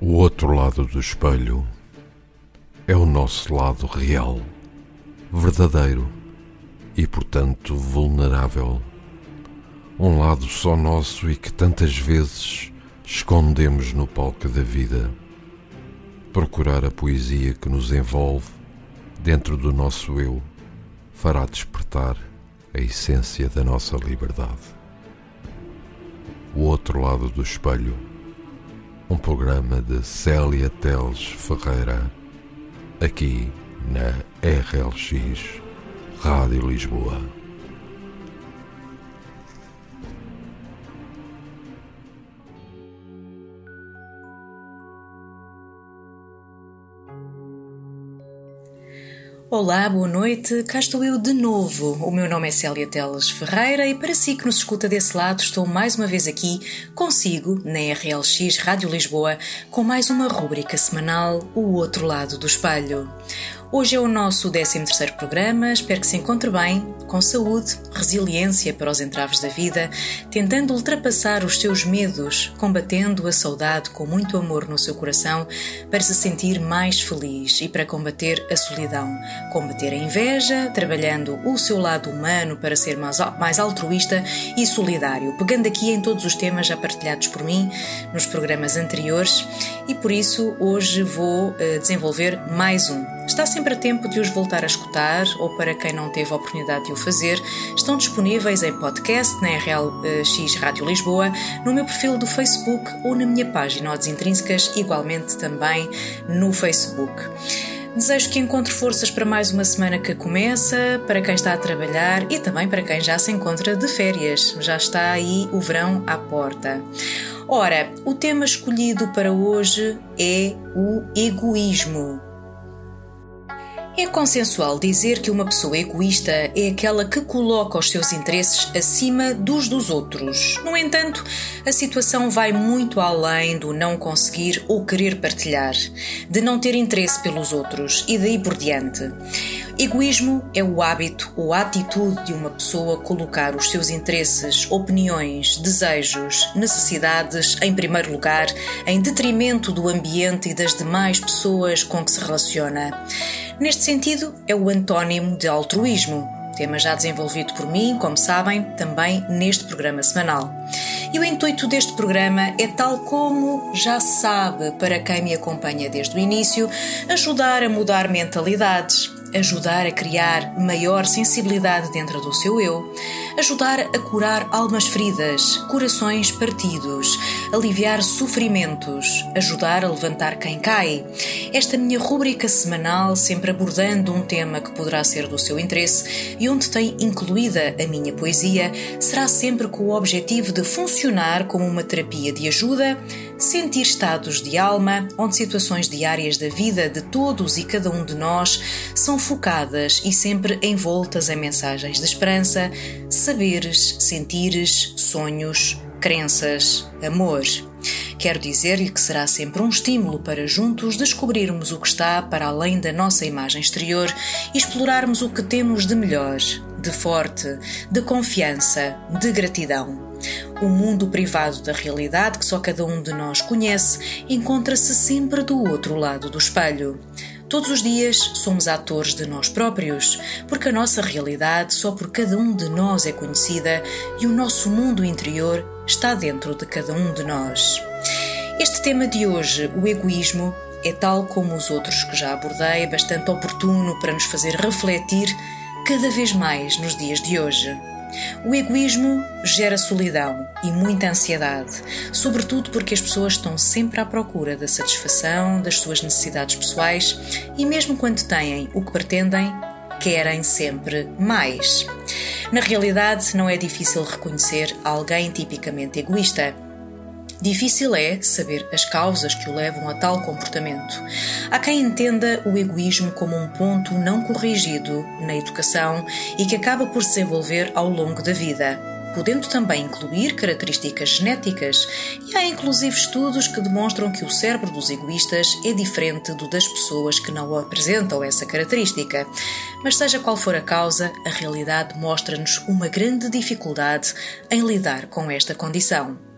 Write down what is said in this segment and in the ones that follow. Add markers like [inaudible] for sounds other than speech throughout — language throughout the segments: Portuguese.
O outro lado do espelho é o nosso lado real, verdadeiro e, portanto, vulnerável. Um lado só nosso e que tantas vezes escondemos no palco da vida. Procurar a poesia que nos envolve dentro do nosso eu fará despertar a essência da nossa liberdade. O outro lado do espelho um programa de Célia Teles Ferreira, aqui na RLX Rádio Lisboa. Olá, boa noite, cá estou eu de novo. O meu nome é Célia Teles Ferreira e para si que nos escuta desse lado, estou mais uma vez aqui consigo na RLX Rádio Lisboa com mais uma rúbrica semanal O Outro Lado do Espelho. Hoje é o nosso 13 programa, espero que se encontre bem, com saúde, resiliência para os entraves da vida, tentando ultrapassar os seus medos, combatendo a saudade com muito amor no seu coração para se sentir mais feliz e para combater a solidão, combater a inveja, trabalhando o seu lado humano para ser mais, mais altruísta e solidário, pegando aqui em todos os temas já partilhados por mim nos programas anteriores. E por isso hoje vou uh, desenvolver mais um. Está sempre a tempo de os voltar a escutar ou para quem não teve a oportunidade de o fazer, estão disponíveis em podcast na RLX Rádio Lisboa, no meu perfil do Facebook ou na minha página Odds Intrínsecas, igualmente também no Facebook. Desejo que encontre forças para mais uma semana que começa, para quem está a trabalhar e também para quem já se encontra de férias. Já está aí o verão à porta. Ora, o tema escolhido para hoje é o egoísmo. É consensual dizer que uma pessoa egoísta é aquela que coloca os seus interesses acima dos dos outros. No entanto, a situação vai muito além do não conseguir ou querer partilhar, de não ter interesse pelos outros e daí por diante. Egoísmo é o hábito ou a atitude de uma pessoa colocar os seus interesses, opiniões, desejos, necessidades em primeiro lugar, em detrimento do ambiente e das demais pessoas com que se relaciona. Neste sentido, é o antónimo de altruísmo, tema já desenvolvido por mim, como sabem, também neste programa semanal. E o intuito deste programa é, tal como já sabe para quem me acompanha desde o início, ajudar a mudar mentalidades, ajudar a criar maior sensibilidade dentro do seu eu, ajudar a curar almas feridas, corações partidos, aliviar sofrimentos, ajudar a levantar quem cai. Esta minha rúbrica semanal, sempre abordando um tema que poderá ser do seu interesse e onde tem incluída a minha poesia, será sempre com o objetivo de funcionar como uma terapia de ajuda, sentir estados de alma, onde situações diárias da vida de todos e cada um de nós são focadas e sempre envoltas em mensagens de esperança, saberes, sentires, sonhos, crenças, amor. Quero dizer-lhe que será sempre um estímulo para juntos descobrirmos o que está para além da nossa imagem exterior e explorarmos o que temos de melhor, de forte, de confiança, de gratidão. O mundo privado da realidade que só cada um de nós conhece encontra-se sempre do outro lado do espelho. Todos os dias somos atores de nós próprios, porque a nossa realidade só por cada um de nós é conhecida e o nosso mundo interior está dentro de cada um de nós. Este tema de hoje, o egoísmo, é tal como os outros que já abordei, bastante oportuno para nos fazer refletir cada vez mais nos dias de hoje. O egoísmo gera solidão e muita ansiedade, sobretudo porque as pessoas estão sempre à procura da satisfação das suas necessidades pessoais e, mesmo quando têm o que pretendem, querem sempre mais. Na realidade, não é difícil reconhecer alguém tipicamente egoísta. Difícil é saber as causas que o levam a tal comportamento. Há quem entenda o egoísmo como um ponto não corrigido na educação e que acaba por se desenvolver ao longo da vida, podendo também incluir características genéticas, e há inclusive estudos que demonstram que o cérebro dos egoístas é diferente do das pessoas que não apresentam essa característica. Mas seja qual for a causa, a realidade mostra-nos uma grande dificuldade em lidar com esta condição.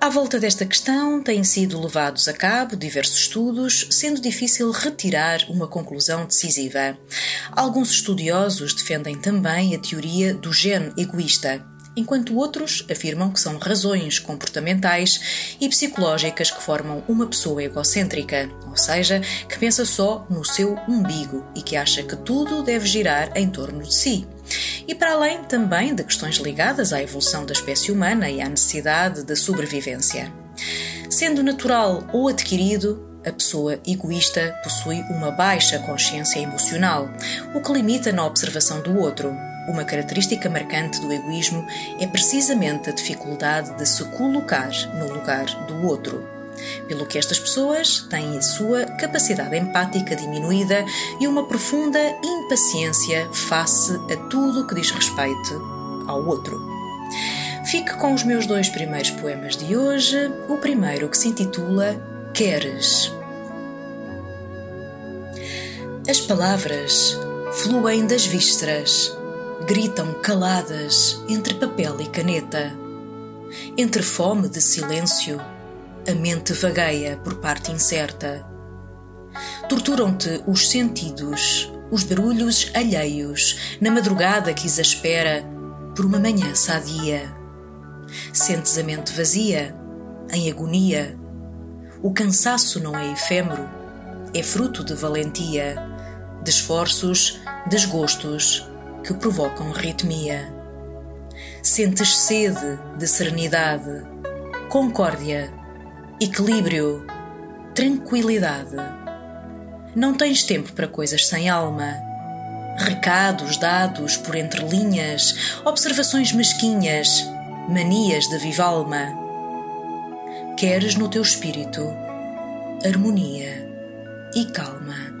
À volta desta questão têm sido levados a cabo diversos estudos, sendo difícil retirar uma conclusão decisiva. Alguns estudiosos defendem também a teoria do gene egoísta, enquanto outros afirmam que são razões comportamentais e psicológicas que formam uma pessoa egocêntrica, ou seja, que pensa só no seu umbigo e que acha que tudo deve girar em torno de si. E para além também de questões ligadas à evolução da espécie humana e à necessidade da sobrevivência. Sendo natural ou adquirido, a pessoa egoísta possui uma baixa consciência emocional, o que limita na observação do outro, uma característica marcante do egoísmo é precisamente a dificuldade de se colocar no lugar do outro. Pelo que estas pessoas têm a sua capacidade empática diminuída e uma profunda impaciência face a tudo que diz respeito ao outro. Fique com os meus dois primeiros poemas de hoje. O primeiro que se intitula Queres. As palavras fluem das vísceras gritam caladas entre papel e caneta. Entre fome de silêncio, a mente vagueia por parte incerta. Torturam-te os sentidos, os barulhos alheios, na madrugada que exaspera por uma manhã sadia. Sentes a mente vazia, em agonia. O cansaço não é efêmero, é fruto de valentia, de esforços, desgostos, que provocam ritmia. Sentes sede de serenidade, concórdia, equilíbrio, tranquilidade. Não tens tempo para coisas sem alma. Recados dados por entre linhas, observações mesquinhas, manias de viva alma. Queres no teu espírito harmonia e calma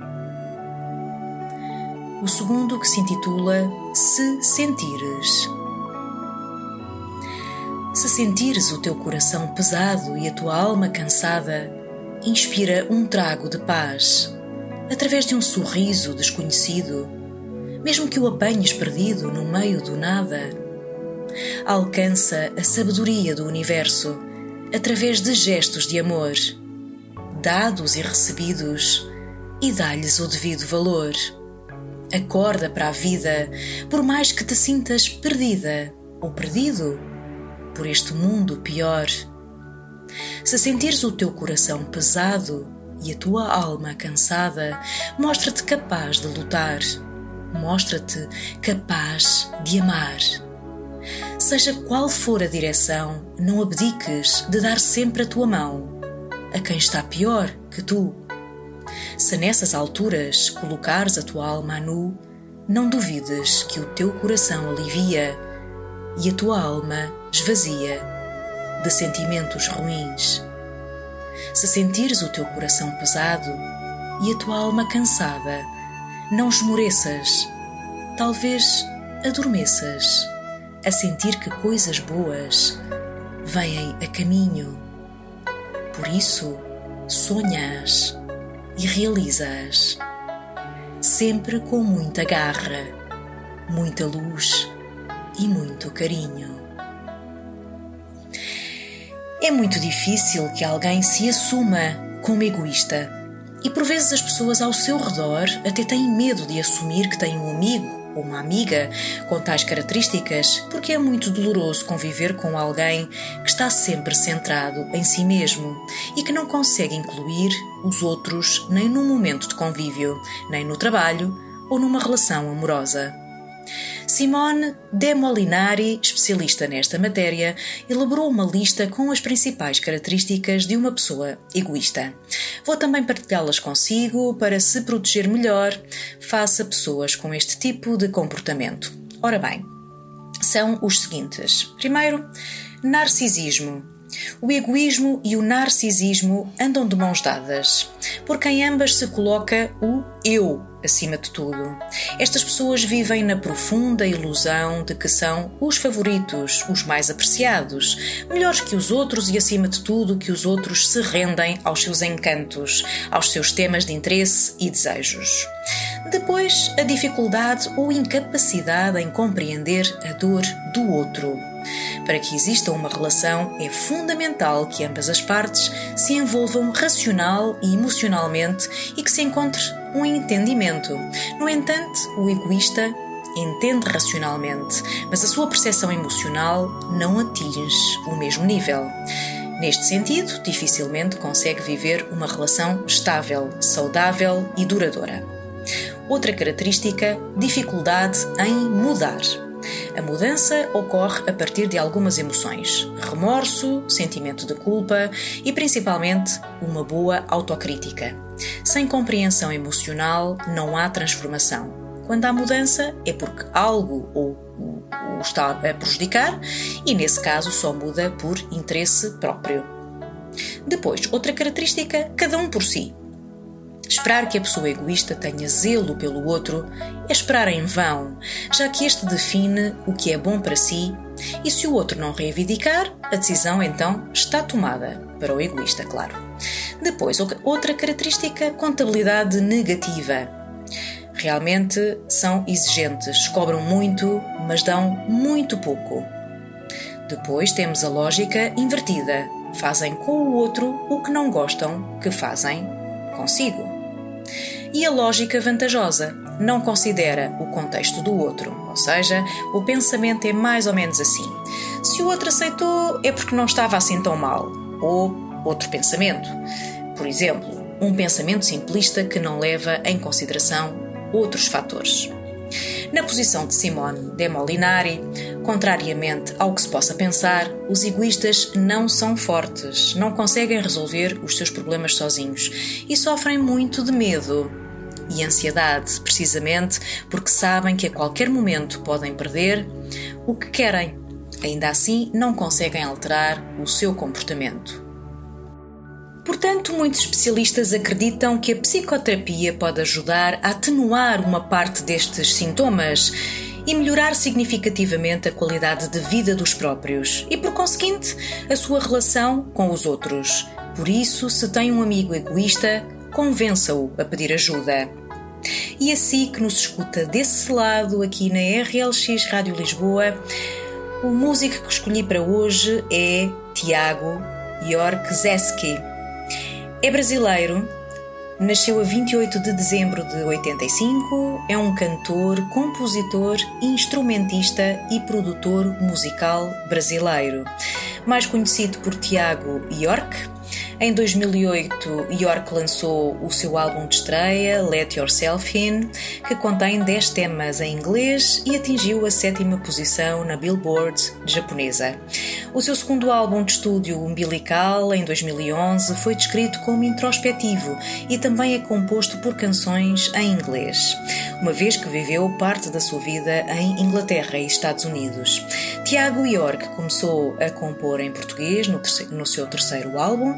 o segundo que se intitula Se Sentires. Se sentires o teu coração pesado e a tua alma cansada, inspira um trago de paz, através de um sorriso desconhecido, mesmo que o apanhes perdido no meio do nada. Alcança a sabedoria do universo através de gestos de amor, dados e recebidos, e dá-lhes o devido valor. Acorda para a vida, por mais que te sintas perdida ou perdido por este mundo pior. Se sentires o teu coração pesado e a tua alma cansada, mostra-te capaz de lutar. Mostra-te capaz de amar. Seja qual for a direção, não abdiques de dar sempre a tua mão a quem está pior que tu. Se nessas alturas colocares a tua alma a nu, não duvides que o teu coração alivia e a tua alma esvazia de sentimentos ruins. Se sentires o teu coração pesado e a tua alma cansada, não esmoreças, talvez adormeças, a sentir que coisas boas vêm a caminho. Por isso, sonhas e realizas, sempre com muita garra, muita luz e muito carinho. É muito difícil que alguém se assuma como egoísta. E por vezes as pessoas ao seu redor até têm medo de assumir que têm um amigo ou uma amiga com tais características, porque é muito doloroso conviver com alguém que está sempre centrado em si mesmo e que não consegue incluir os outros nem num momento de convívio, nem no trabalho ou numa relação amorosa. Simone de Molinari, especialista nesta matéria, elaborou uma lista com as principais características de uma pessoa egoísta. Vou também partilhá-las consigo para se proteger melhor face a pessoas com este tipo de comportamento. Ora bem, são os seguintes: primeiro, narcisismo. O egoísmo e o narcisismo andam de mãos dadas, porque em ambas se coloca o eu acima de tudo. Estas pessoas vivem na profunda ilusão de que são os favoritos, os mais apreciados, melhores que os outros e, acima de tudo, que os outros se rendem aos seus encantos, aos seus temas de interesse e desejos. Depois, a dificuldade ou incapacidade em compreender a dor do outro para que exista uma relação, é fundamental que ambas as partes se envolvam racional e emocionalmente e que se encontre um entendimento. No entanto, o egoísta entende racionalmente, mas a sua percepção emocional não atinge o mesmo nível. Neste sentido, dificilmente consegue viver uma relação estável, saudável e duradoura. Outra característica, dificuldade em mudar. A mudança ocorre a partir de algumas emoções: remorso, sentimento de culpa e principalmente uma boa autocrítica. Sem compreensão emocional não há transformação. Quando há mudança é porque algo ou o está a prejudicar e, nesse caso, só muda por interesse próprio. Depois, outra característica, cada um por si. Esperar que a pessoa egoísta tenha zelo pelo outro é esperar em vão, já que este define o que é bom para si e se o outro não reivindicar, a decisão então está tomada, para o egoísta, claro. Depois, outra característica, contabilidade negativa. Realmente são exigentes, cobram muito, mas dão muito pouco. Depois temos a lógica invertida. Fazem com o outro o que não gostam que fazem consigo. E a lógica vantajosa não considera o contexto do outro, ou seja, o pensamento é mais ou menos assim. Se o outro aceitou, é porque não estava assim tão mal. Ou outro pensamento. Por exemplo, um pensamento simplista que não leva em consideração outros fatores. Na posição de Simone de Molinari, contrariamente ao que se possa pensar, os egoístas não são fortes, não conseguem resolver os seus problemas sozinhos e sofrem muito de medo e ansiedade, precisamente porque sabem que a qualquer momento podem perder o que querem. Ainda assim, não conseguem alterar o seu comportamento. Portanto, muitos especialistas acreditam que a psicoterapia pode ajudar a atenuar uma parte destes sintomas e melhorar significativamente a qualidade de vida dos próprios e, por conseguinte, a sua relação com os outros. Por isso, se tem um amigo egoísta, convença-o a pedir ajuda. E assim que nos escuta desse lado, aqui na RLX Rádio Lisboa, o músico que escolhi para hoje é Tiago York Zeski é brasileiro, nasceu a 28 de dezembro de 85, é um cantor, compositor, instrumentista e produtor musical brasileiro. Mais conhecido por Tiago York, em 2008, York lançou o seu álbum de estreia, Let Yourself In, que contém 10 temas em inglês e atingiu a sétima posição na Billboard japonesa. O seu segundo álbum de estúdio, Umbilical, em 2011, foi descrito como introspectivo e também é composto por canções em inglês, uma vez que viveu parte da sua vida em Inglaterra e Estados Unidos. Tiago York começou a compor em português no, no seu terceiro álbum,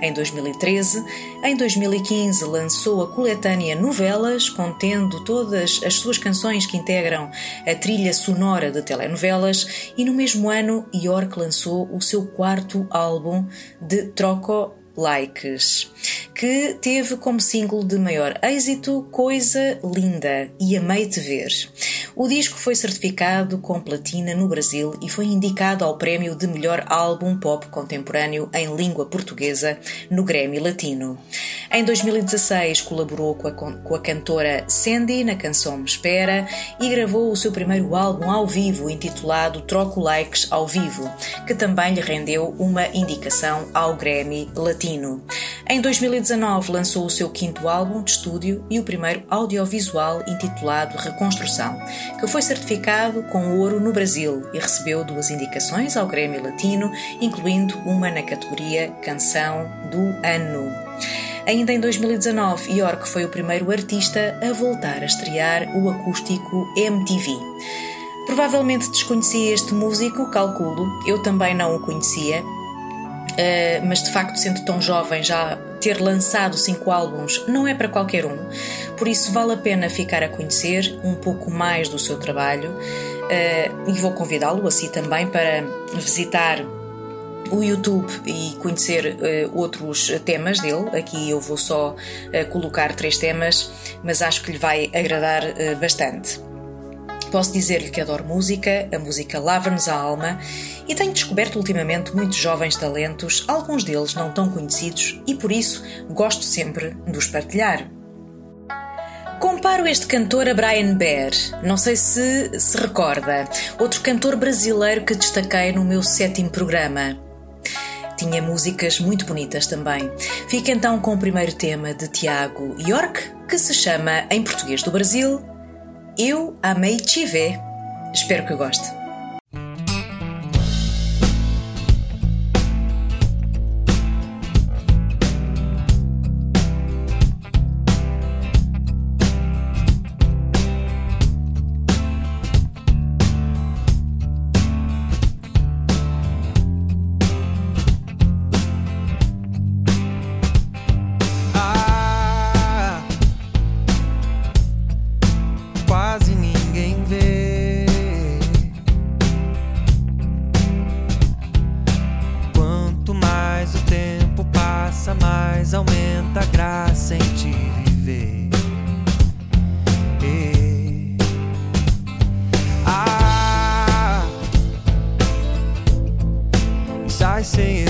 Em 2013. Em 2015 lançou a coletânea Novelas, contendo todas as suas canções que integram a trilha sonora de telenovelas, e no mesmo ano York lançou o seu quarto álbum de Troco likes, que teve como single de maior êxito Coisa Linda e Amei-te Ver. O disco foi certificado com platina no Brasil e foi indicado ao prémio de melhor álbum pop contemporâneo em língua portuguesa no Grammy Latino. Em 2016 colaborou com a, com a cantora Sandy na canção Me Espera e gravou o seu primeiro álbum ao vivo intitulado Troco Likes ao Vivo, que também lhe rendeu uma indicação ao Grammy Latino. Em 2019 lançou o seu quinto álbum de estúdio e o primeiro audiovisual intitulado Reconstrução, que foi certificado com ouro no Brasil e recebeu duas indicações ao Grammy Latino, incluindo uma na categoria Canção do Ano. Ainda em 2019, York foi o primeiro artista a voltar a estrear o acústico MTV. Provavelmente desconhecia este músico, calculo, eu também não o conhecia, Uh, mas de facto, sendo tão jovem, já ter lançado cinco álbuns não é para qualquer um, por isso vale a pena ficar a conhecer um pouco mais do seu trabalho uh, e vou convidá-lo assim também para visitar o YouTube e conhecer uh, outros temas dele. Aqui eu vou só colocar três temas, mas acho que lhe vai agradar bastante. Posso dizer-lhe que adoro música, a música lava-nos a alma e tenho descoberto ultimamente muitos jovens talentos, alguns deles não tão conhecidos, e por isso gosto sempre de os partilhar. Comparo este cantor a Brian Bear, não sei se se recorda, outro cantor brasileiro que destaquei no meu sétimo programa. Tinha músicas muito bonitas também. Fica então com o primeiro tema de Tiago York, que se chama, em português do Brasil, Eu Amei Te Ver. Espero que goste. saying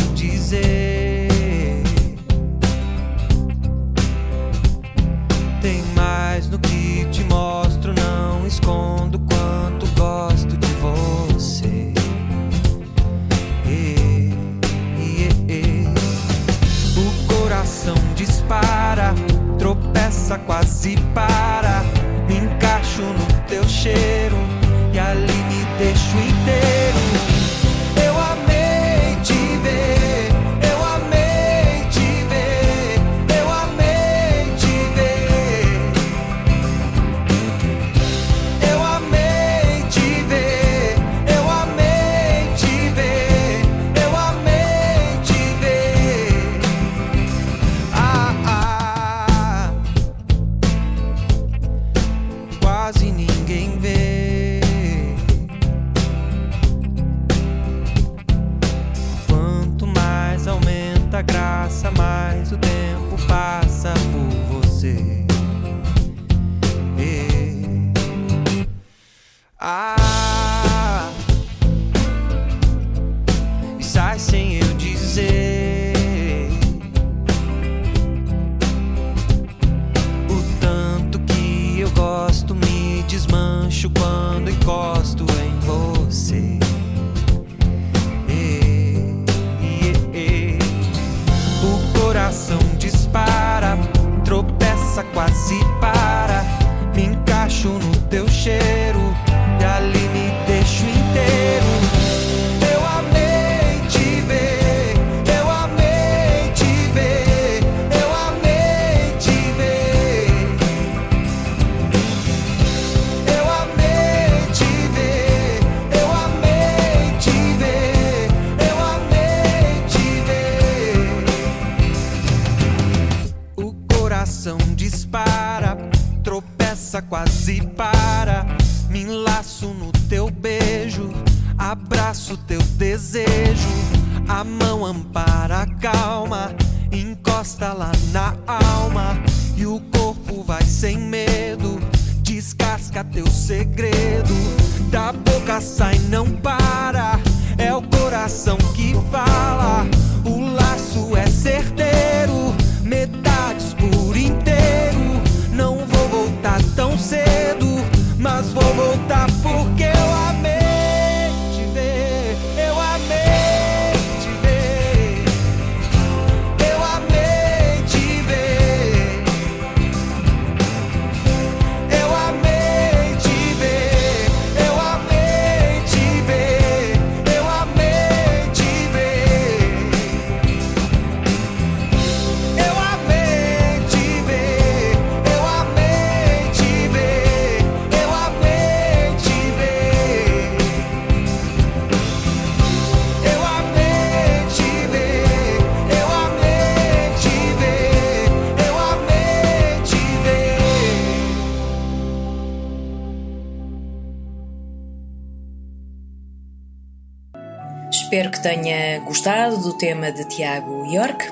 Espero que tenha gostado do tema de Tiago York.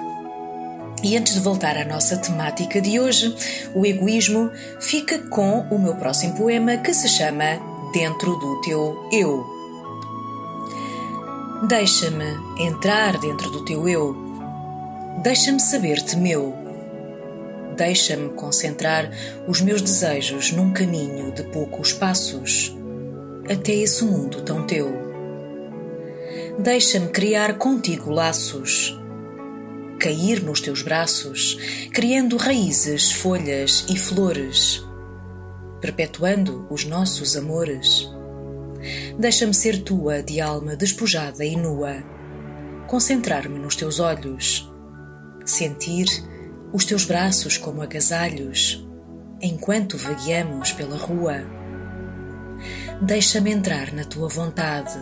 E antes de voltar à nossa temática de hoje, o egoísmo, fica com o meu próximo poema que se chama dentro do teu eu. Deixa-me entrar dentro do teu eu. Deixa-me saber-te meu. Deixa-me concentrar os meus desejos num caminho de poucos passos até esse mundo tão teu. Deixa-me criar contigo laços, cair nos teus braços, criando raízes, folhas e flores, perpetuando os nossos amores. Deixa-me ser tua de alma despojada e nua, concentrar-me nos teus olhos, sentir os teus braços como agasalhos enquanto vagueamos pela rua. Deixa-me entrar na tua vontade,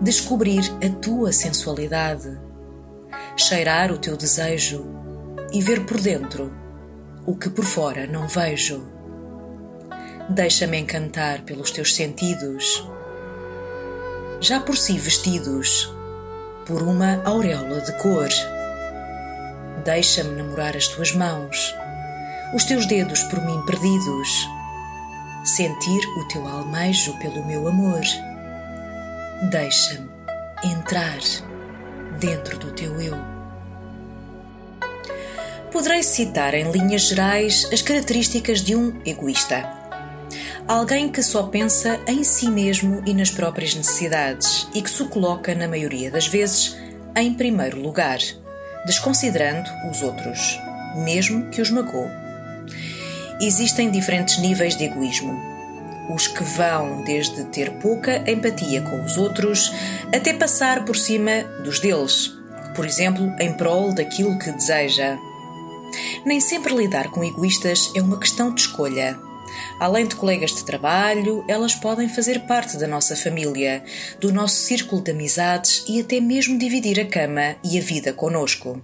descobrir a tua sensualidade, cheirar o teu desejo e ver por dentro o que por fora não vejo. Deixa-me encantar pelos teus sentidos, já por si vestidos por uma auréola de cor. Deixa-me namorar as tuas mãos, os teus dedos por mim perdidos, sentir o teu almejo pelo meu amor. Deixa-me entrar dentro do teu eu. Poderei citar em linhas gerais as características de um egoísta. Alguém que só pensa em si mesmo e nas próprias necessidades e que se coloca, na maioria das vezes, em primeiro lugar, desconsiderando os outros, mesmo que os magoe. Existem diferentes níveis de egoísmo. Os que vão desde ter pouca empatia com os outros até passar por cima dos deles, por exemplo, em prol daquilo que deseja. Nem sempre lidar com egoístas é uma questão de escolha. Além de colegas de trabalho, elas podem fazer parte da nossa família, do nosso círculo de amizades e até mesmo dividir a cama e a vida conosco.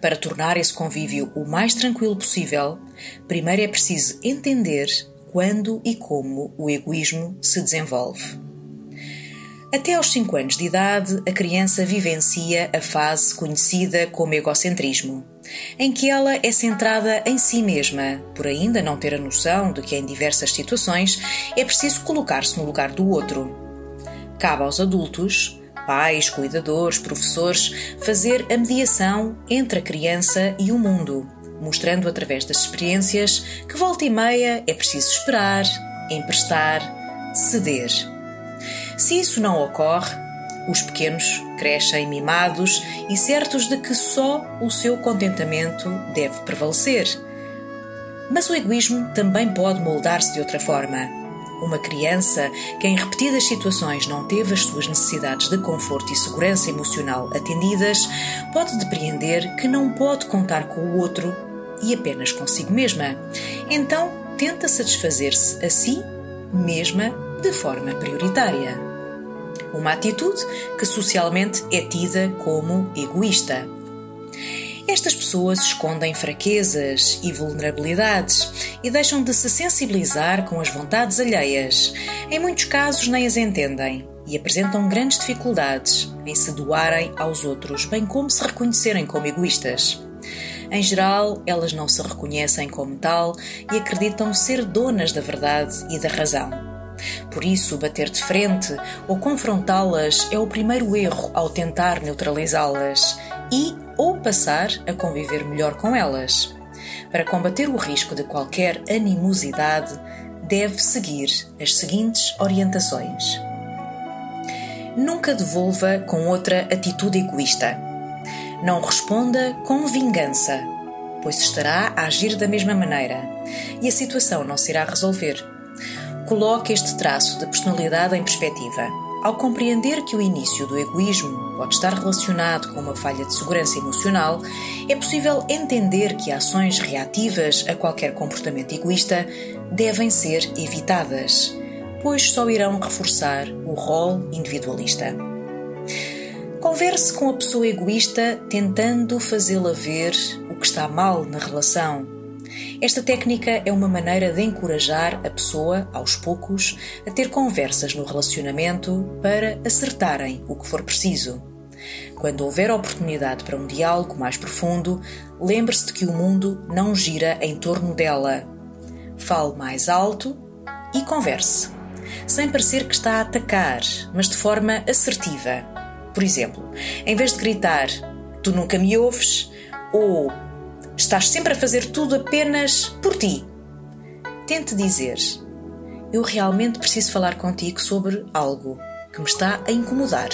Para tornar esse convívio o mais tranquilo possível, primeiro é preciso entender quando e como o egoísmo se desenvolve. Até aos 5 anos de idade, a criança vivencia a fase conhecida como egocentrismo, em que ela é centrada em si mesma, por ainda não ter a noção de que em diversas situações é preciso colocar-se no lugar do outro. Cabe aos adultos, pais, cuidadores, professores, fazer a mediação entre a criança e o mundo, mostrando através das experiências que volta e meia é preciso esperar, emprestar, ceder. Se isso não ocorre, os pequenos crescem mimados e certos de que só o seu contentamento deve prevalecer. Mas o egoísmo também pode moldar-se de outra forma. Uma criança que em repetidas situações não teve as suas necessidades de conforto e segurança emocional atendidas pode depreender que não pode contar com o outro e apenas consigo mesma. Então tenta satisfazer-se a si mesma de forma prioritária. Uma atitude que socialmente é tida como egoísta. Estas pessoas escondem fraquezas e vulnerabilidades e deixam de se sensibilizar com as vontades alheias. Em muitos casos, nem as entendem e apresentam grandes dificuldades em se doarem aos outros, bem como se reconhecerem como egoístas. Em geral, elas não se reconhecem como tal e acreditam ser donas da verdade e da razão. Por isso, bater de frente ou confrontá-las é o primeiro erro ao tentar neutralizá-las e ou passar a conviver melhor com elas. Para combater o risco de qualquer animosidade, deve seguir as seguintes orientações. Nunca devolva com outra atitude egoísta. Não responda com vingança, pois estará a agir da mesma maneira e a situação não se irá resolver. Coloque este traço de personalidade em perspectiva. Ao compreender que o início do egoísmo pode estar relacionado com uma falha de segurança emocional, é possível entender que ações reativas a qualquer comportamento egoísta devem ser evitadas, pois só irão reforçar o rol individualista. Converse com a pessoa egoísta tentando fazê-la ver o que está mal na relação. Esta técnica é uma maneira de encorajar a pessoa, aos poucos, a ter conversas no relacionamento para acertarem o que for preciso. Quando houver oportunidade para um diálogo mais profundo, lembre-se de que o mundo não gira em torno dela. Fale mais alto e converse. sem parecer que está a atacar, mas de forma assertiva. Por exemplo, em vez de gritar tu nunca me ouves ou estás sempre a fazer tudo apenas por ti, tente dizer eu realmente preciso falar contigo sobre algo que me está a incomodar.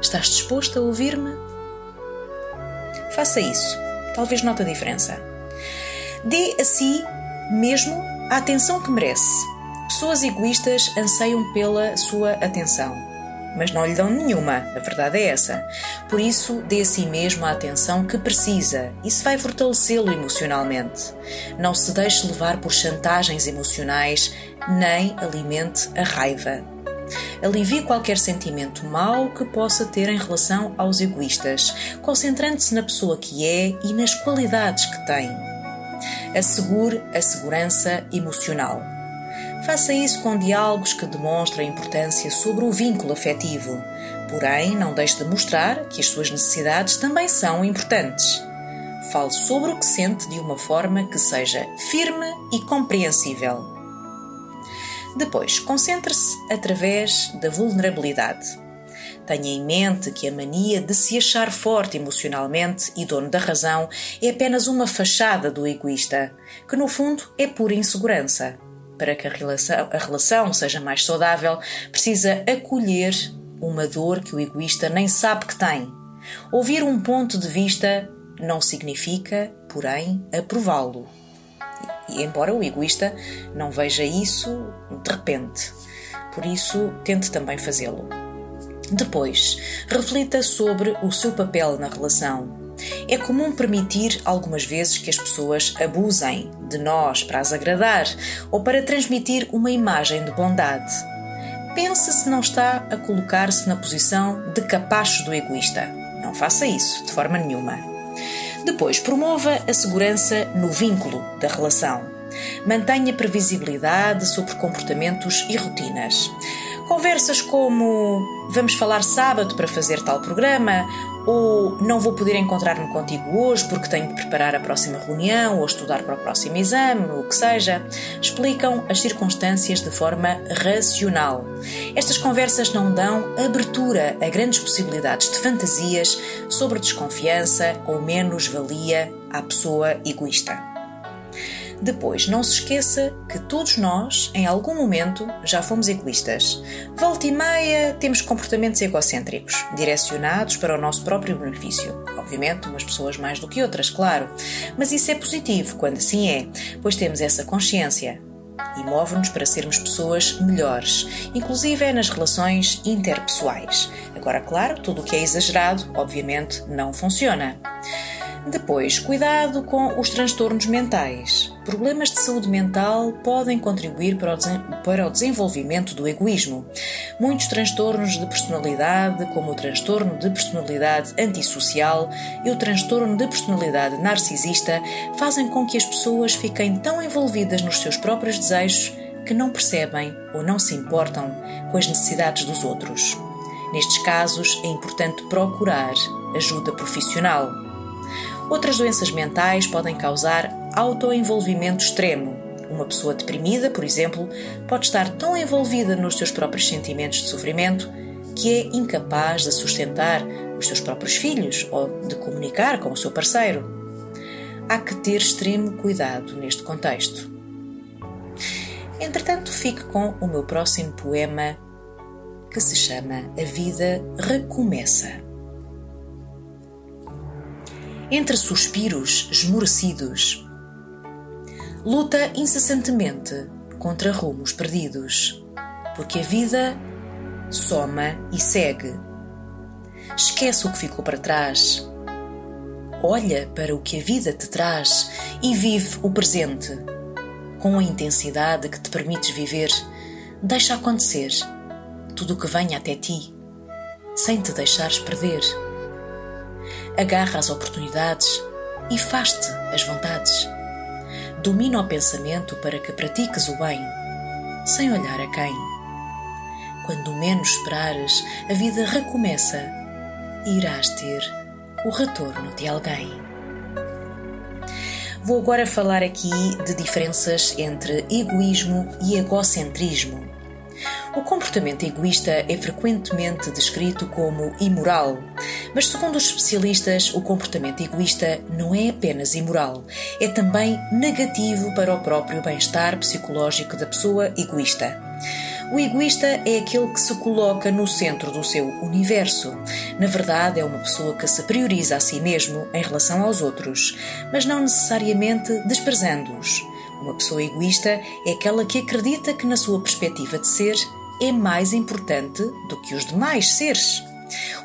Estás disposto a ouvir-me? Faça isso. Talvez note a diferença. Dê a si mesmo a atenção que merece. Pessoas egoístas anseiam pela sua atenção, mas não lhe dão nenhuma, a verdade é essa. Por isso, dê a si mesmo a atenção que precisa. Isso vai fortalecê-lo emocionalmente. Não se deixe levar por chantagens emocionais, nem alimente a raiva. Alivie qualquer sentimento mau que possa ter em relação aos egoístas, concentrando-se na pessoa que é e nas qualidades que tem. Assegure a segurança emocional. Faça isso com diálogos que demonstrem importância sobre o vínculo afetivo, porém não deixe de mostrar que as suas necessidades também são importantes. Fale sobre o que sente de uma forma que seja firme e compreensível. Depois, concentre-se através da vulnerabilidade. Tenha em mente que a mania de se achar forte emocionalmente e dono da razão é apenas uma fachada do egoísta, que no fundo é pura insegurança. Para que a relação, a relação seja mais saudável, precisa acolher uma dor que o egoísta nem sabe que tem. Ouvir um ponto de vista não significa, porém, aprová-lo. E embora o egoísta não veja isso de repente. Por isso, tente também fazê-lo. Depois, reflita sobre o seu papel na relação. É comum permitir algumas vezes que as pessoas abusem de nós para as agradar ou para transmitir uma imagem de bondade. Pense se não está a colocar-se na posição de capacho do egoísta. Não faça isso, de forma nenhuma. Depois, promova a segurança no vínculo da relação. Mantenha previsibilidade sobre comportamentos e rotinas. Conversas como vamos falar sábado para fazer tal programa ou não vou poder encontrar-me contigo hoje porque tenho de preparar a próxima reunião ou estudar para o próximo exame, o que seja, explicam as circunstâncias de forma racional. Estas conversas não dão abertura a grandes possibilidades de fantasias sobre desconfiança ou menos-valia à pessoa egoísta. Depois, não se esqueça que todos nós, em algum momento, já fomos egoístas. Volta e meia, temos comportamentos egocêntricos, direcionados para o nosso próprio benefício. Obviamente, umas pessoas mais do que outras, claro. Mas isso é positivo quando assim é, pois temos essa consciência e move-nos para sermos pessoas melhores, inclusive nas relações interpessoais. Agora, claro, tudo o que é exagerado, obviamente, não funciona. Depois, cuidado com os transtornos mentais. Problemas de saúde mental podem contribuir para o, desenvolvimento do egoísmo. Muitos transtornos de personalidade, como o transtorno de personalidade antissocial e o transtorno de personalidade narcisista, fazem com que as pessoas fiquem tão envolvidas nos seus próprios desejos que não percebem ou não se importam com as necessidades dos outros. Nestes casos, é importante procurar ajuda profissional. Outras doenças mentais podem causar autoenvolvimento extremo. Uma pessoa deprimida, por exemplo, pode estar tão envolvida nos seus próprios sentimentos de sofrimento que é incapaz de sustentar os seus próprios filhos ou de comunicar com o seu parceiro. Há que ter extremo cuidado neste contexto. Entretanto, fique com o meu próximo poema que se chama A Vida Recomeça entre suspiros esmorecidos. Luta incessantemente contra rumos perdidos, porque a vida soma e segue. Esquece o que ficou para trás. Olha para o que a vida te traz e vive o presente. Com a intensidade que te permites viver, deixa acontecer tudo o que venha até ti, sem te deixares perder agarra as oportunidades e faz-te as vontades. Domina o pensamento para que pratiques o bem, sem olhar a quem. Quando menos esperares, a vida recomeça e irás ter o retorno de alguém. Vou agora falar aqui de diferenças entre egoísmo e egocentrismo. O comportamento egoísta é frequentemente descrito como imoral, mas segundo os especialistas, o comportamento egoísta não é apenas imoral, é também negativo para o próprio bem-estar psicológico da pessoa egoísta. O egoísta é aquele que se coloca no centro do seu universo. Na verdade, é uma pessoa que se prioriza a si mesmo em relação aos outros, mas não necessariamente desprezando-os. Uma pessoa egoísta é aquela que acredita que, na sua perspectiva de ser, é mais importante do que os demais seres.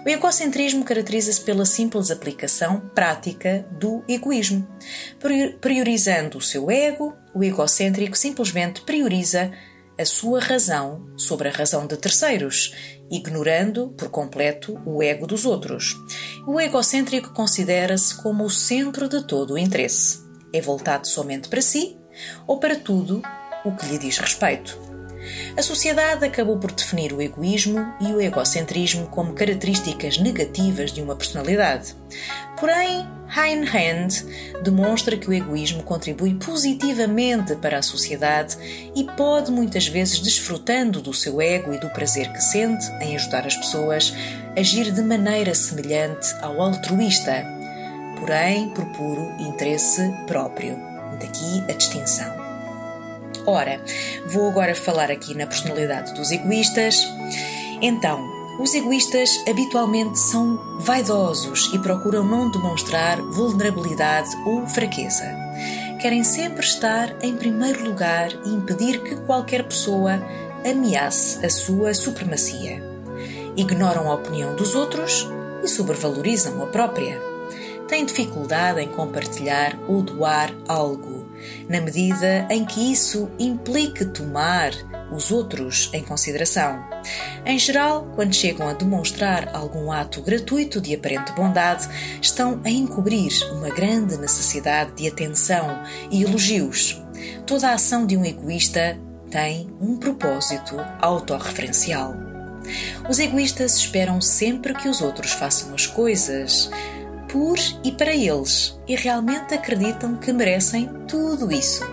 O egocentrismo caracteriza-se pela simples aplicação prática do egoísmo. Priorizando o seu ego, o egocêntrico simplesmente prioriza a sua razão sobre a razão de terceiros, ignorando por completo o ego dos outros. O egocêntrico considera-se como o centro de todo o interesse. É voltado somente para si ou para tudo o que lhe diz respeito. A sociedade acabou por definir o egoísmo e o egocentrismo como características negativas de uma personalidade. Porém, Hein Hand demonstra que o egoísmo contribui positivamente para a sociedade e pode muitas vezes, desfrutando do seu ego e do prazer que sente em ajudar as pessoas, agir de maneira semelhante ao altruísta, porém por puro interesse próprio. Daqui a distinção. Ora, vou agora falar aqui na personalidade dos egoístas. Então, os egoístas habitualmente são vaidosos e procuram não demonstrar vulnerabilidade ou fraqueza. Querem sempre estar em primeiro lugar e impedir que qualquer pessoa ameace a sua supremacia. Ignoram a opinião dos outros e sobrevalorizam a própria. Têm dificuldade em compartilhar ou doar algo na medida em que isso implique tomar os outros em consideração. Em geral, quando chegam a demonstrar algum ato gratuito de aparente bondade, estão a encobrir uma grande necessidade de atenção e elogios. Toda a ação de um egoísta tem um propósito autorreferencial. Os egoístas esperam sempre que os outros façam as coisas, por e para eles e realmente acreditam que merecem tudo isso.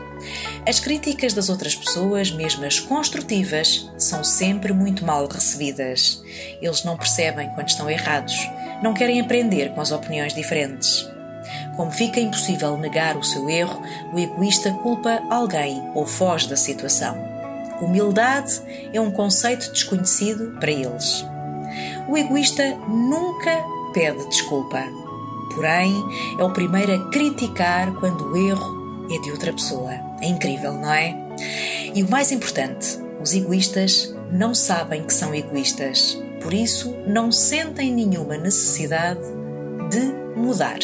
As críticas das outras pessoas, mesmo as construtivas, são sempre muito mal recebidas. Eles não percebem quando estão errados, não querem aprender com as opiniões diferentes. Como fica impossível negar o seu erro, o egoísta culpa alguém ou foge da situação. Humildade é um conceito desconhecido para eles. O egoísta nunca pede desculpa porém, é o primeiro a criticar quando o erro é de outra pessoa. É incrível, não é? E o mais importante, os egoístas não sabem que são egoístas, por isso não sentem nenhuma necessidade de mudar.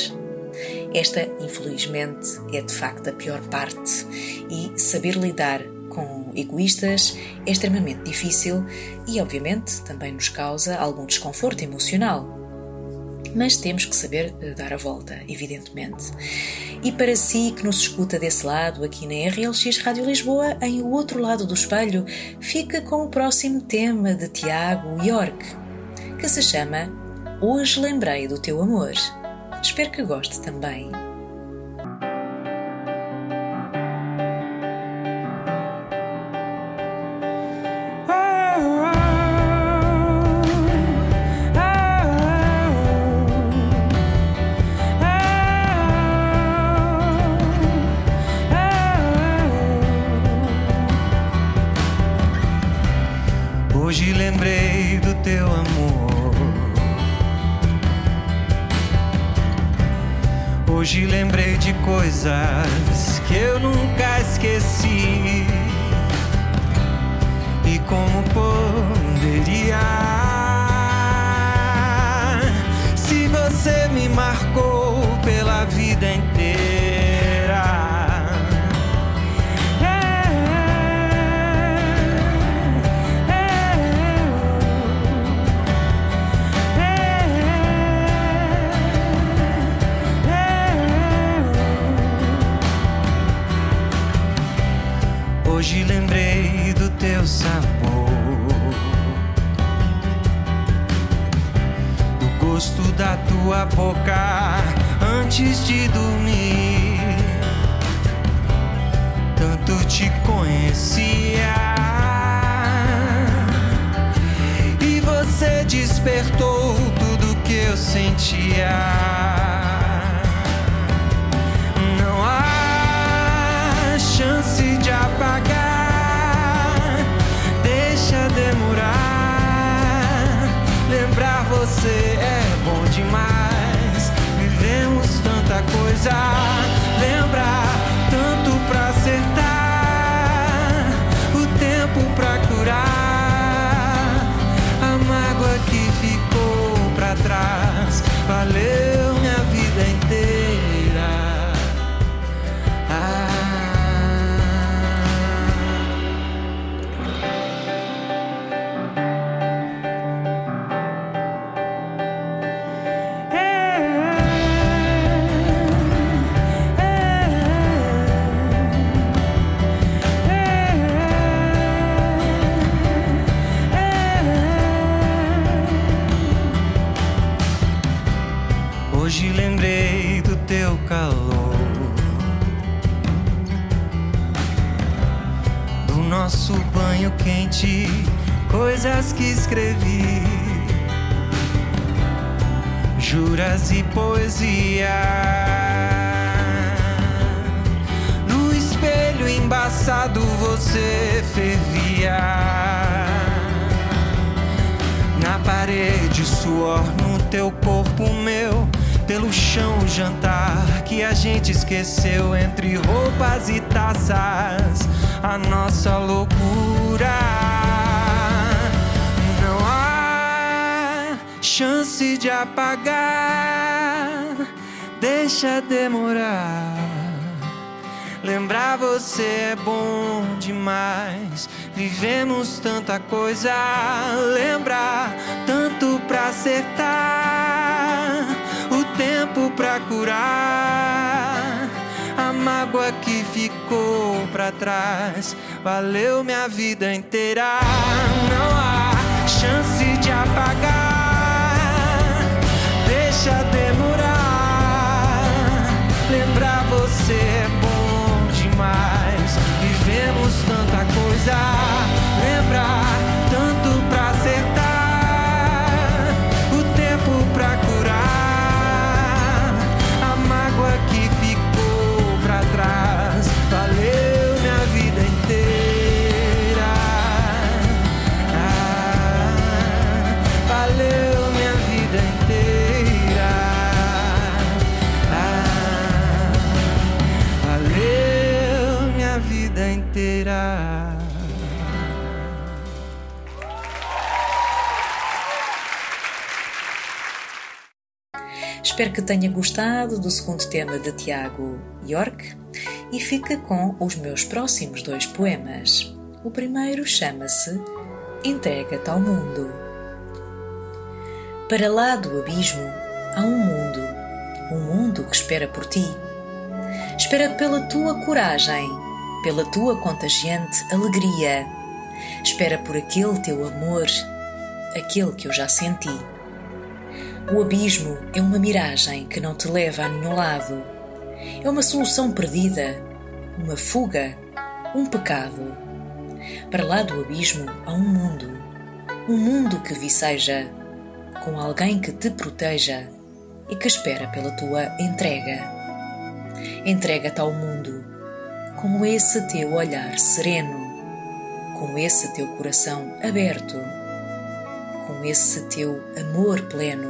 Esta, infelizmente, é de facto a pior parte e saber lidar com egoístas é extremamente difícil e, obviamente, também nos causa algum desconforto emocional mas temos que saber eh, dar a volta, evidentemente. E para si que nos escuta desse lado, aqui na RLX Rádio Lisboa, em O Outro Lado do Espelho, fica com o próximo tema de Tiago York, que se chama Hoje Lembrei do Teu Amor. Espero que goste também. De coisas que eu nunca esqueci. E como poderia? Se você me marcou sabor, do gosto da tua boca antes de dormir. Tanto te conhecia. despertou tudo que eu sentia. Não há chance de apagar, demorar. Lembrar você é bom demais. Vivemos tanta coisa, lembrar tanto pra acertar, o tempo pra curar, a mágoa que ficou pra trás. Valeu poesia. No espelho embaçado você fervia. Na parede, suor no teu corpo, meu. Pelo chão, jantar que a gente esqueceu. Entre roupas e taças, a nossa loucura. Não há chance de apagar. Deixa demorar. Lembrar você é bom demais. Vivemos tanta coisa, lembrar tanto pra acertar, o tempo pra curar, a mágoa que ficou pra trás. Valeu minha vida inteira, não há chance de apagar. É bom demais. Vivemos tanta coisa, Espero que tenha gostado do segundo tema de Tiago York e fica com os meus próximos dois poemas. O primeiro chama-se Entrega-te ao Mundo. Para lá do abismo há um mundo, um mundo que espera por ti. Espera pela tua coragem, pela tua contagiante alegria. Espera por aquele teu amor, aquele que eu já senti. O abismo é uma miragem que não te leva a nenhum lado. É uma solução perdida, uma fuga, um pecado. Para lá do abismo há um mundo, um mundo que viceja, com alguém que te proteja e que espera pela tua entrega. Entrega-te ao mundo com esse teu olhar sereno, com esse teu coração aberto, com esse teu amor pleno.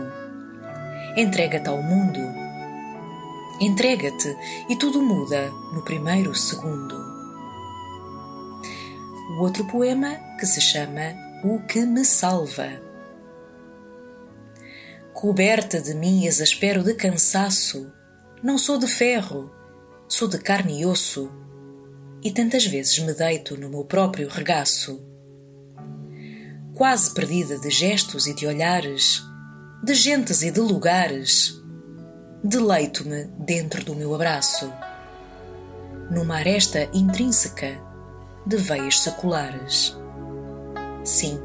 Entrega-te ao mundo. Entrega-te e tudo muda no primeiro segundo. O outro poema que se chama O que me salva. Coberta de mim exaspero de cansaço, não sou de ferro, sou de carne e osso, e tantas vezes me deito no meu próprio regaço. Quase perdida de gestos e de olhares, de gentes e de lugares, deleito-me dentro do meu abraço, numa aresta intrínseca de veias seculares. Sim,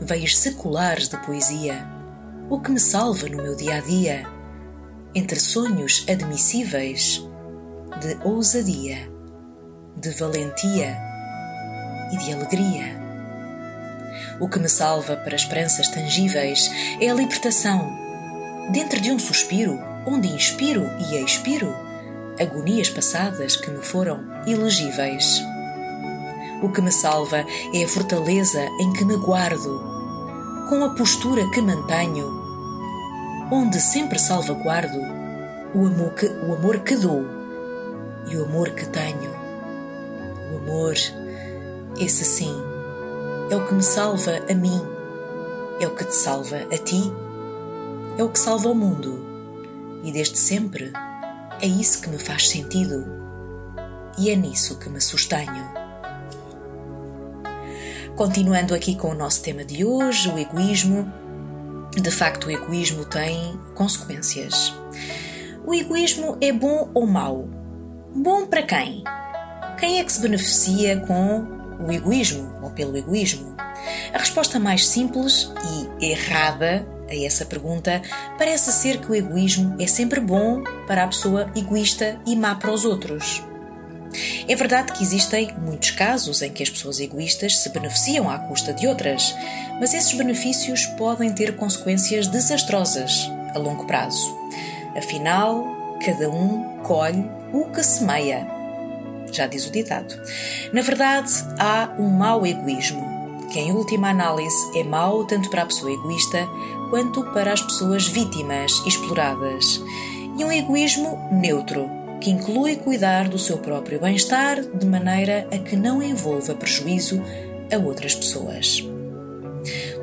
veias seculares de poesia, o que me salva no meu dia a dia, entre sonhos admissíveis de ousadia, de valentia e de alegria. O que me salva para esperanças tangíveis é a libertação. Dentro de um suspiro, onde inspiro e expiro, agonias passadas que me foram ilegíveis. O que me salva é a fortaleza em que me guardo, com a postura que mantenho, onde sempre salvaguardo o amor que, o amor que dou e o amor que tenho. O amor, esse sim, é o que me salva a mim, é o que te salva a ti, é o que salva o mundo. E desde sempre é isso que me faz sentido e é nisso que me sustenho. Continuando aqui com o nosso tema de hoje, o egoísmo. De facto, o egoísmo tem consequências. O egoísmo é bom ou mau? Bom para quem? Quem é que se beneficia com o egoísmo ou pelo egoísmo? A resposta mais simples e errada a essa pergunta parece ser que o egoísmo é sempre bom para a pessoa egoísta e má para os outros. É verdade que existem muitos casos em que as pessoas egoístas se beneficiam à custa de outras, mas esses benefícios podem ter consequências desastrosas a longo prazo. Afinal, cada um colhe o que semeia. Já diz o ditado. Na verdade, há um mau egoísmo, que em última análise é mau tanto para a pessoa egoísta quanto para as pessoas vítimas exploradas, e um egoísmo neutro, que inclui cuidar do seu próprio bem-estar de maneira a que não envolva prejuízo a outras pessoas.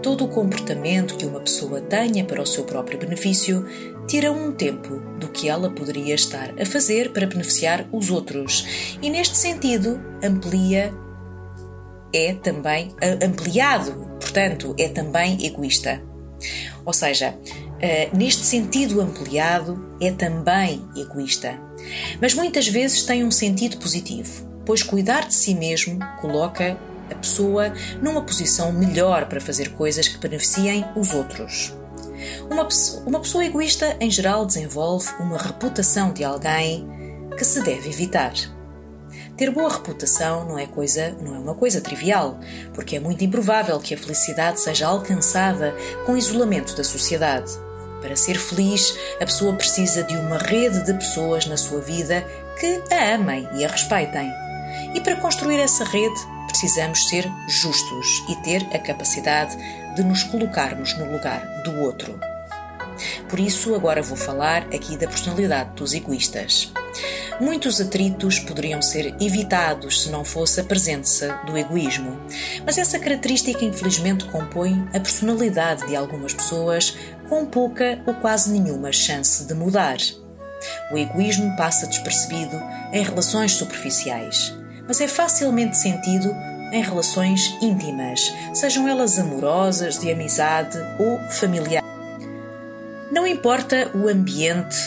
Todo o comportamento que uma pessoa tenha para o seu próprio benefício tira um tempo do que ela poderia estar a fazer para beneficiar os outros e, neste sentido, amplia é também ampliado, portanto, é também egoísta. Ou seja, uh, neste sentido ampliado, é também egoísta. Mas muitas vezes tem um sentido positivo, pois cuidar de si mesmo coloca a pessoa numa posição melhor para fazer coisas que beneficiem os outros. Uma, uma pessoa egoísta, em geral, desenvolve uma reputação de alguém que se deve evitar. Ter boa reputação não é coisa, não é uma coisa trivial, porque é muito improvável que a felicidade seja alcançada com isolamento da sociedade. Para ser feliz, a pessoa precisa de uma rede de pessoas na sua vida que a amem e a respeitem. E para construir essa rede, precisamos ser justos e ter a capacidade de nos colocarmos no lugar do outro. Por isso, agora vou falar aqui da personalidade dos egoístas. Muitos atritos poderiam ser evitados se não fosse a presença do egoísmo, mas essa característica infelizmente compõe a personalidade de algumas pessoas com pouca ou quase nenhuma chance de mudar. O egoísmo passa despercebido em relações superficiais, mas é facilmente sentido em relações íntimas, sejam elas amorosas, de amizade ou familiares. Não importa o ambiente,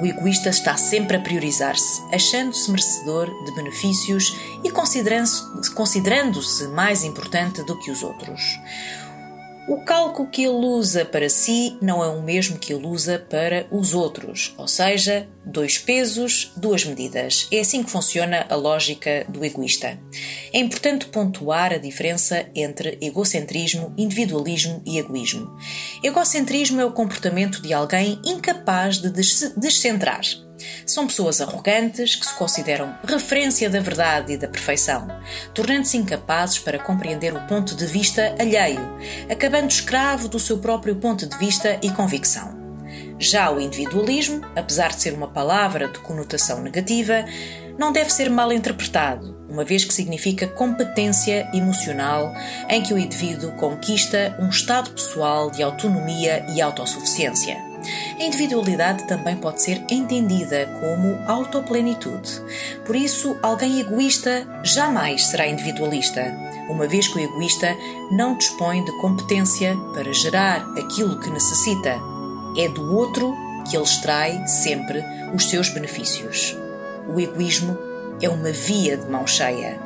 o egoísta está sempre a priorizar-se, achando-se merecedor de benefícios e considerando-se mais importante do que os outros. O cálculo que ele usa para si não é o mesmo que ele usa para os outros, ou seja, dois pesos, duas medidas. É assim que funciona a lógica do egoísta. É importante pontuar a diferença entre egocentrismo, individualismo e egoísmo. Egocentrismo é o comportamento de alguém incapaz de descentrar são pessoas arrogantes que se consideram referência da verdade e da perfeição, tornando-se incapazes para compreender o ponto de vista alheio, acabando escravo do seu próprio ponto de vista e convicção. Já o individualismo, apesar de ser uma palavra de conotação negativa, não deve ser mal interpretado, uma vez que significa competência emocional em que o indivíduo conquista um estado pessoal de autonomia e autossuficiência. A individualidade também pode ser entendida como autoplenitude. Por isso, alguém egoísta jamais será individualista, uma vez que o egoísta não dispõe de competência para gerar aquilo que necessita. É do outro que ele extrai sempre os seus benefícios. O egoísmo é uma via de mão cheia,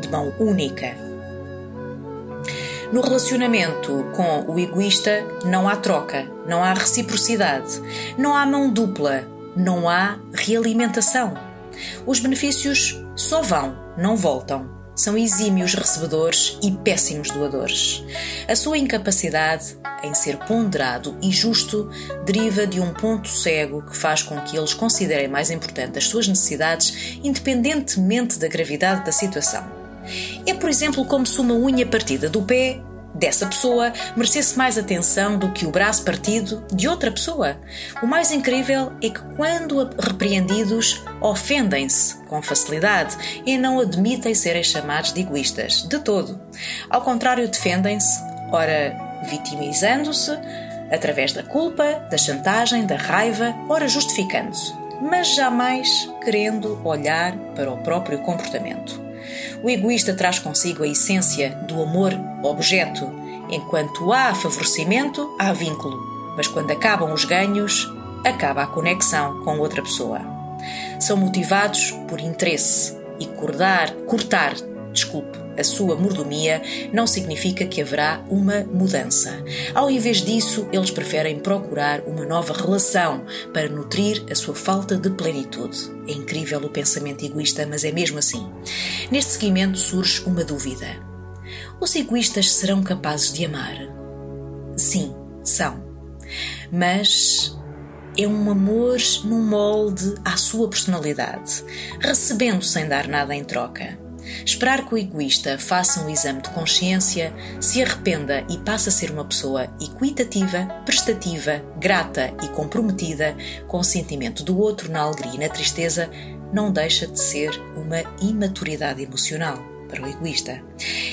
de mão única no relacionamento com o egoísta não há troca, não há reciprocidade, não há mão dupla, não há realimentação. Os benefícios só vão, não voltam. são exímios recebedores e péssimos doadores. A sua incapacidade em ser ponderado e justo deriva de um ponto cego que faz com que eles considerem mais importante as suas necessidades, independentemente da gravidade da situação. É, por exemplo, como se uma unha partida do pé dessa pessoa merecesse mais atenção do que o braço partido de outra pessoa. O mais incrível é que, quando repreendidos, ofendem-se com facilidade e não admitem serem chamados de egoístas, de todo. Ao contrário, defendem-se, ora vitimizando-se, através da culpa, da chantagem, da raiva, ora justificando-se, mas jamais querendo olhar para o próprio comportamento. O egoísta traz consigo a essência do amor-objeto. Enquanto há favorecimento, há vínculo, mas quando acabam os ganhos, acaba a conexão com outra pessoa. São motivados por interesse e cortar, cortar, desculpe, a sua mordomia não significa que haverá uma mudança. Ao invés disso, eles preferem procurar uma nova relação para nutrir a sua falta de plenitude. É incrível o pensamento egoísta, mas é mesmo assim. Neste seguimento surge uma dúvida: os egoístas serão capazes de amar? Sim, são. Mas é um amor num molde à sua personalidade, recebendo sem dar nada em troca. Esperar que o egoísta faça um exame de consciência, se arrependa e passe a ser uma pessoa equitativa, prestativa, grata e comprometida com o sentimento do outro na alegria e na tristeza, não deixa de ser uma imaturidade emocional para o egoísta.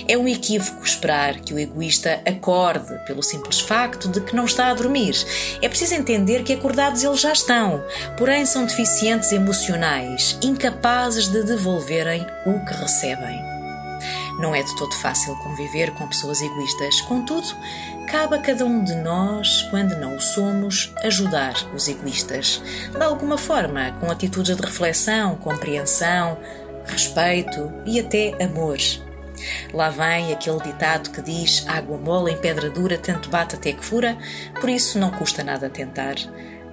É um equívoco esperar que o egoísta acorde pelo simples facto de que não está a dormir. É preciso entender que acordados eles já estão, porém são deficientes emocionais, incapazes de devolverem o que recebem. Não é de todo fácil conviver com pessoas egoístas, contudo, cabe a cada um de nós, quando não o somos, ajudar os egoístas. De alguma forma, com atitudes de reflexão, compreensão, respeito e até amor. Lá vem aquele ditado que diz: água mole em pedra dura, tanto bate até que fura, por isso não custa nada tentar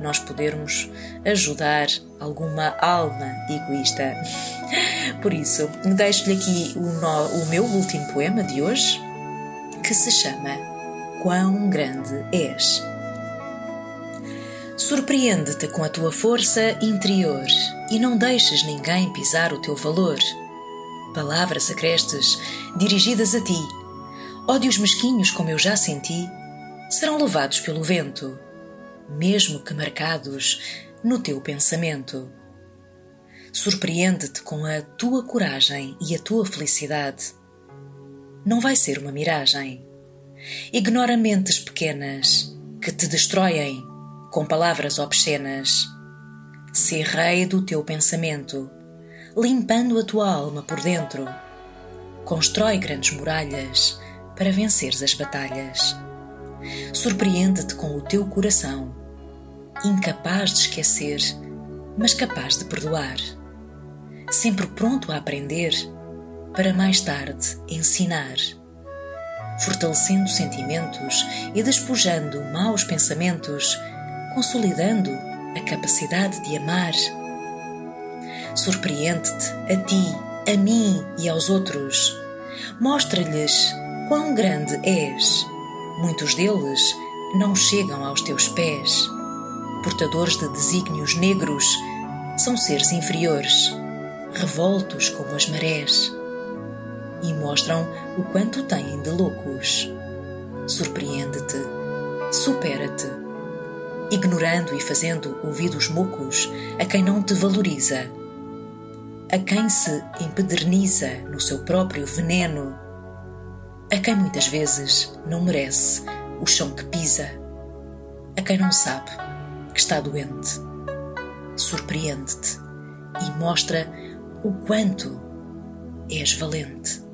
nós podermos ajudar alguma alma egoísta. [laughs] Por isso, deixo-lhe aqui o, no, o meu último poema de hoje, que se chama Quão Grande És. Surpreende-te com a tua força interior e não deixes ninguém pisar o teu valor. Palavras acrestes dirigidas a ti, ódios mesquinhos como eu já senti, serão levados pelo vento, mesmo que marcados no teu pensamento. Surpreende-te com a tua coragem e a tua felicidade. Não vai ser uma miragem. Ignora mentes pequenas que te destroem com palavras obscenas. Sê rei do teu pensamento, limpando a tua alma por dentro. Constrói grandes muralhas para venceres as batalhas. Surpreende-te com o teu coração, incapaz de esquecer, mas capaz de perdoar. Sempre pronto a aprender, para mais tarde ensinar fortalecendo sentimentos e despojando maus pensamentos consolidando a capacidade de amar. Surpreende-te a ti, a mim e aos outros. Mostra-lhes quão grande és. Muitos deles não chegam aos teus pés. Portadores de desígnios negros, são seres inferiores, revoltos como as marés, e mostram o quanto têm de loucos. Surpreende-te, supera-te ignorando e fazendo ouvidos mocos a quem não te valoriza, a quem se empederniza no seu próprio veneno, a quem muitas vezes não merece o chão que pisa, a quem não sabe que está doente. Surpreende-te e mostra o quanto és valente.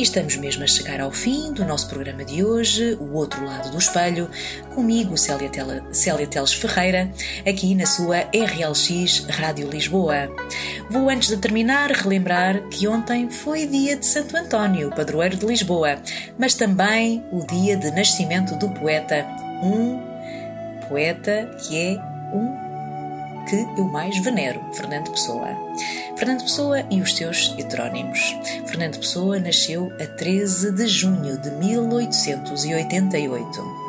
E estamos mesmo a chegar ao fim do nosso programa de hoje, O Outro Lado do Espelho, comigo, Célia, Tela, Célia Teles Ferreira, aqui na sua RLX Rádio Lisboa. Vou, antes de terminar, relembrar que ontem foi dia de Santo António, padroeiro de Lisboa, mas também o dia de nascimento do poeta, um poeta que é um que eu mais venero, Fernando Pessoa. Fernando Pessoa e os seus heterónimos. Fernando Pessoa nasceu a 13 de junho de 1888.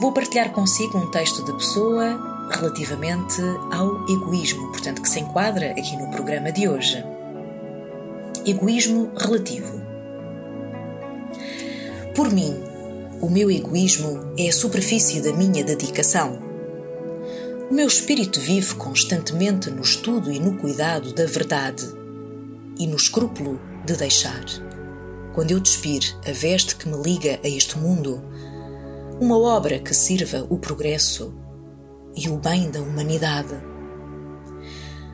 Vou partilhar consigo um texto de Pessoa relativamente ao egoísmo, portanto, que se enquadra aqui no programa de hoje. Egoísmo relativo. Por mim, o meu egoísmo é a superfície da minha dedicação. O meu espírito vive constantemente no estudo e no cuidado da verdade e no escrúpulo de deixar. Quando eu despir a veste que me liga a este mundo, uma obra que sirva o progresso e o bem da humanidade.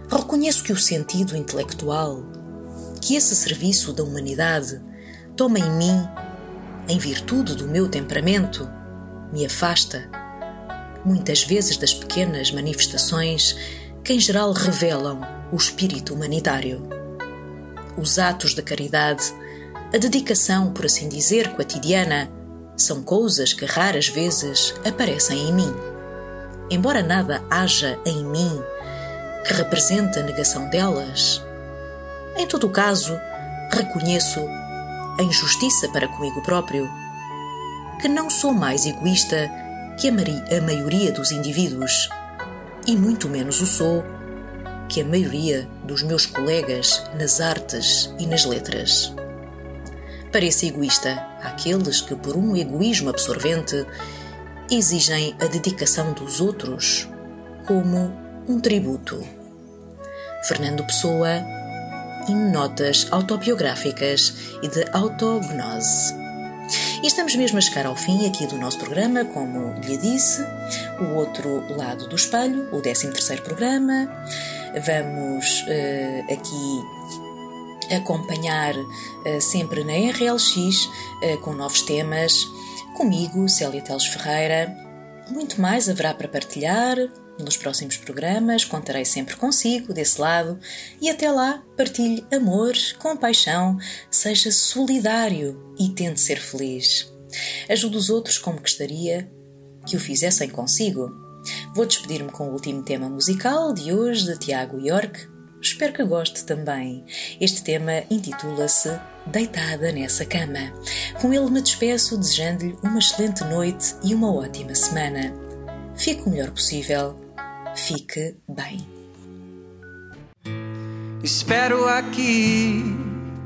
Reconheço que o sentido intelectual, que esse serviço da humanidade toma em mim, em virtude do meu temperamento, me afasta, muitas vezes das pequenas manifestações que em geral revelam o espírito humanitário. Os atos de caridade, a dedicação, por assim dizer, cotidiana, são coisas que raras vezes aparecem em mim. Embora nada haja em mim que represente a negação delas, em todo o caso, reconheço a injustiça para comigo próprio, que não sou mais egoísta que a, maioria dos indivíduos, e muito menos o sou que a maioria dos meus colegas nas artes e nas letras. Pareço egoísta àqueles que, por um egoísmo absorvente, exigem a dedicação dos outros como um tributo. Fernando Pessoa, em notas autobiográficas e de autognose. E estamos mesmo a chegar ao fim aqui do nosso programa, como lhe disse, o outro lado do espelho, o 13º programa. Vamos uh, aqui acompanhar uh, sempre na RLX uh, com novos temas. Comigo, Célia Teles Ferreira. Muito mais haverá para partilhar, nos próximos programas contarei sempre consigo, desse lado, e até lá partilhe amor, compaixão, seja solidário e tente ser feliz. Ajude os outros como gostaria que o fizessem consigo. Vou despedir-me com o último tema musical de hoje de Tiago York. Espero que goste também. Este tema intitula-se Deitada nessa cama. Com ele me despeço desejando-lhe uma excelente noite e uma ótima semana. Fique o melhor possível fique bem. Espero aqui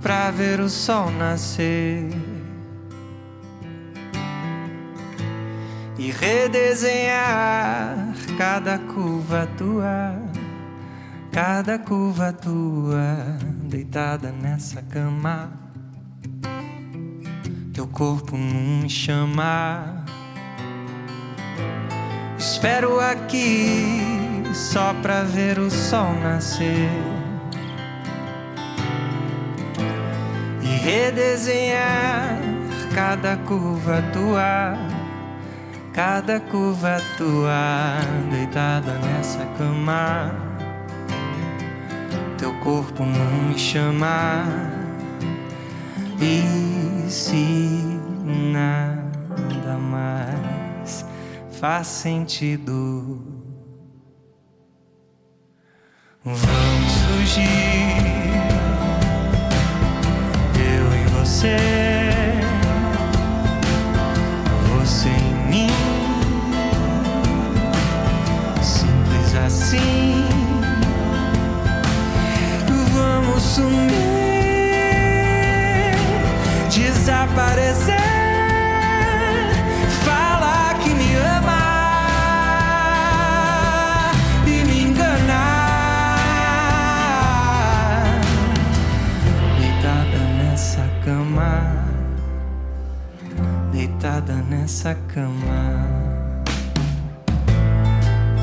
pra ver o sol nascer e redesenhar cada curva tua, cada curva tua, deitada nessa cama. Teu corpo não me chama. Espero aqui só pra ver o sol nascer e redesenhar cada curva tua, cada curva tua, deitada nessa cama. Teu corpo não me chama e se nada mais faz sentido. Vamos fugir, eu e você, você e mim, simples assim. Vamos sumir, nessa cama.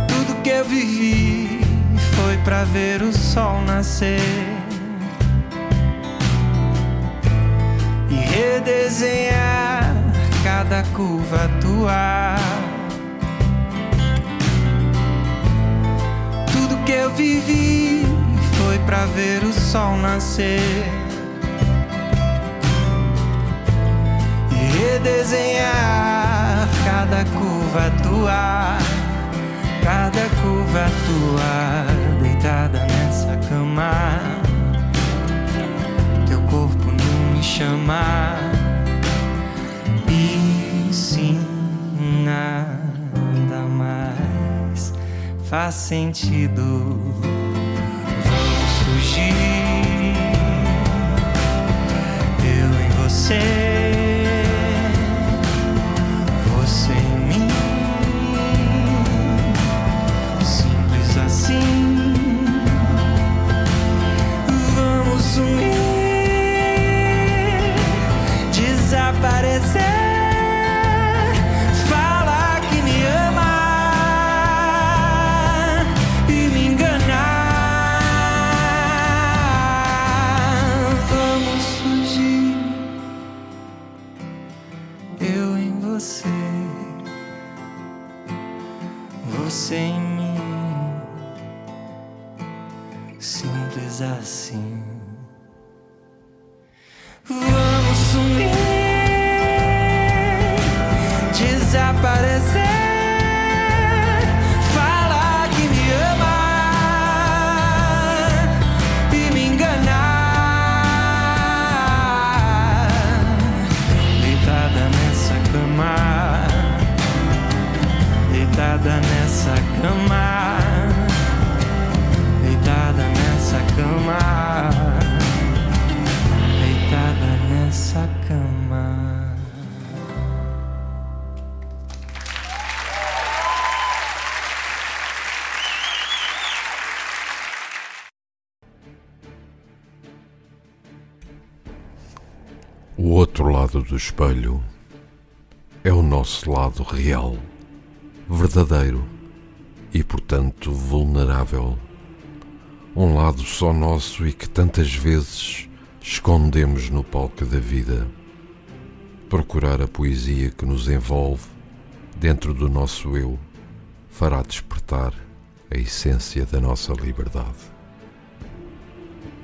Tudo que eu vivi foi pra ver o sol nascer e redesenhar cada curva tua. Tudo que eu vivi foi pra ver o sol nascer redesenhar cada curva tua, cada curva tua deitada nessa cama. Teu corpo não me chama. E sim, nada mais faz sentido. Vamos fugir. Eu e você. Lado do espelho é o nosso lado real, verdadeiro e, portanto, vulnerável. Um lado só nosso e que tantas vezes escondemos no palco da vida. Procurar a poesia que nos envolve dentro do nosso eu fará despertar a essência da nossa liberdade.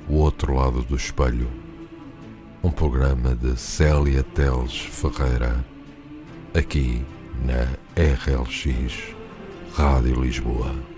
O outro lado do espelho um programa de Célia Teles Ferreira, aqui na RLX Rádio Lisboa.